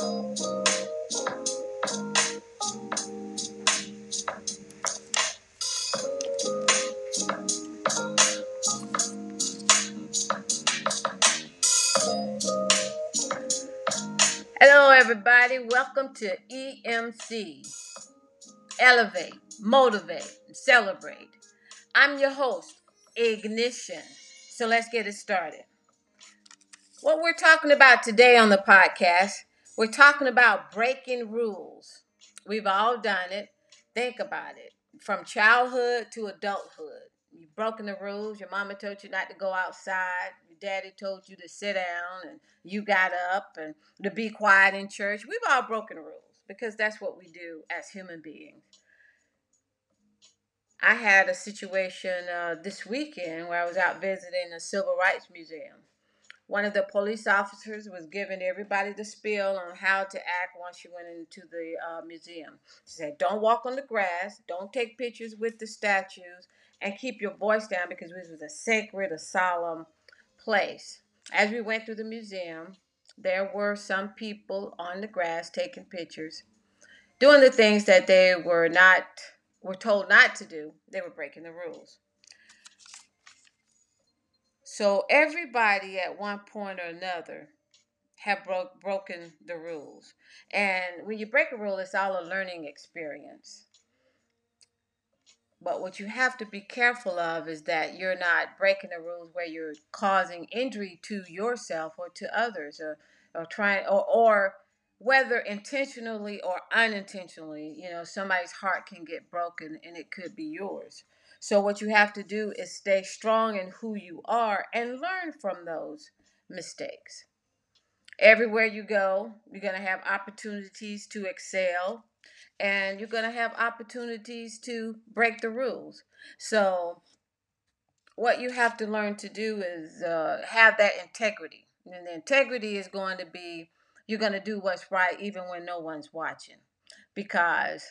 Hello, everybody. Welcome to EMC. Elevate, motivate, celebrate. I'm your host, Ignition. So let's get it started. What we're talking about today on the podcast, we're talking about breaking rules. We've all done it. Think about it. From childhood to adulthood. You've broken the rules. Your mama told you not to go outside. Your daddy told you to sit down and you got up and to be quiet in church. We've all broken rules because that's what we do as human beings. I had a situation uh, this weekend where I was out visiting a civil rights museum. One of the police officers was giving everybody the spiel on how to act once you went into the uh, museum. She said, Don't walk on the grass, don't take pictures with the statues, and keep your voice down because this was a sacred, a solemn place. As we went through the museum, there were some people on the grass taking pictures, doing the things that they were not were told not to do, they were breaking the rules. So everybody at one point or another have broke broken the rules. And when you break a rule, it's all a learning experience. But what you have to be careful of is that you're not breaking the rules where you're causing injury to yourself or to others or, or trying or, or whether intentionally or unintentionally, you know, somebody's heart can get broken and it could be yours. So, what you have to do is stay strong in who you are and learn from those mistakes. Everywhere you go, you're going to have opportunities to excel and you're going to have opportunities to break the rules. So, what you have to learn to do is uh, have that integrity. And the integrity is going to be you're going to do what's right even when no one's watching because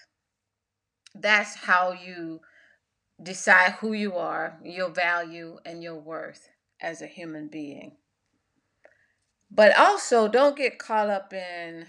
that's how you decide who you are, your value, and your worth as a human being. But also, don't get caught up in,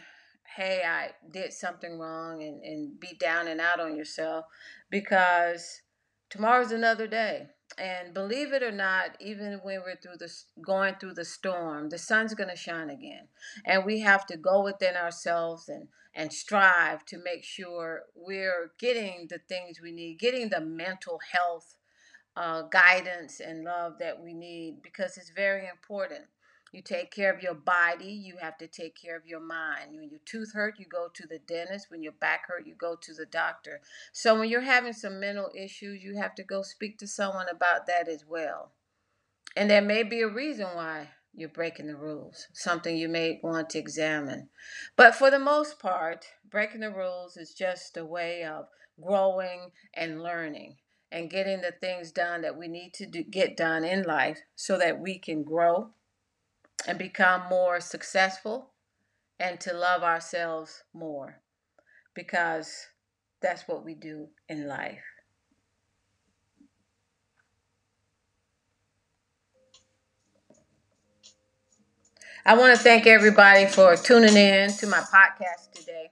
hey, I did something wrong and, and be down and out on yourself because tomorrow's another day. And believe it or not, even when we're through the going through the storm, the sun's going to shine again. And we have to go within ourselves and and strive to make sure we're getting the things we need, getting the mental health uh, guidance and love that we need because it's very important. You take care of your body, you have to take care of your mind. When your tooth hurt, you go to the dentist. When your back hurt, you go to the doctor. So when you're having some mental issues, you have to go speak to someone about that as well. And there may be a reason why you're breaking the rules, something you may want to examine. But for the most part, breaking the rules is just a way of growing and learning and getting the things done that we need to do, get done in life so that we can grow and become more successful and to love ourselves more because that's what we do in life. I want to thank everybody for tuning in to my podcast today.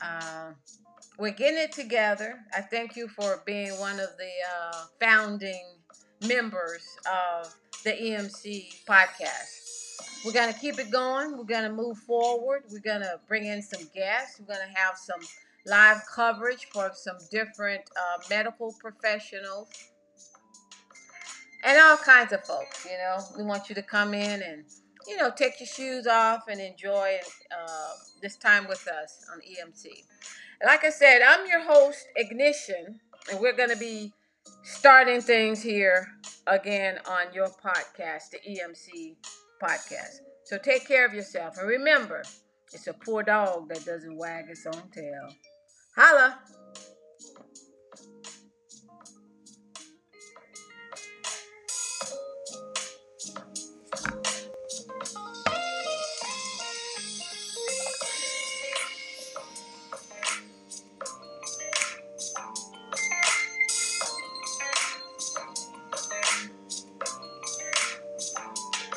Uh, we're getting it together. I thank you for being one of the uh, founding members of the EMC podcast. We're going to keep it going. We're going to move forward. We're going to bring in some guests. We're going to have some live coverage for some different uh, medical professionals and all kinds of folks. You know, we want you to come in and, you know, take your shoes off and enjoy uh, this time with us on EMC. Like I said, I'm your host, Ignition, and we're going to be starting things here again on your podcast, the EMC podcast. So take care of yourself. And remember, it's a poor dog that doesn't wag its own tail. Holla!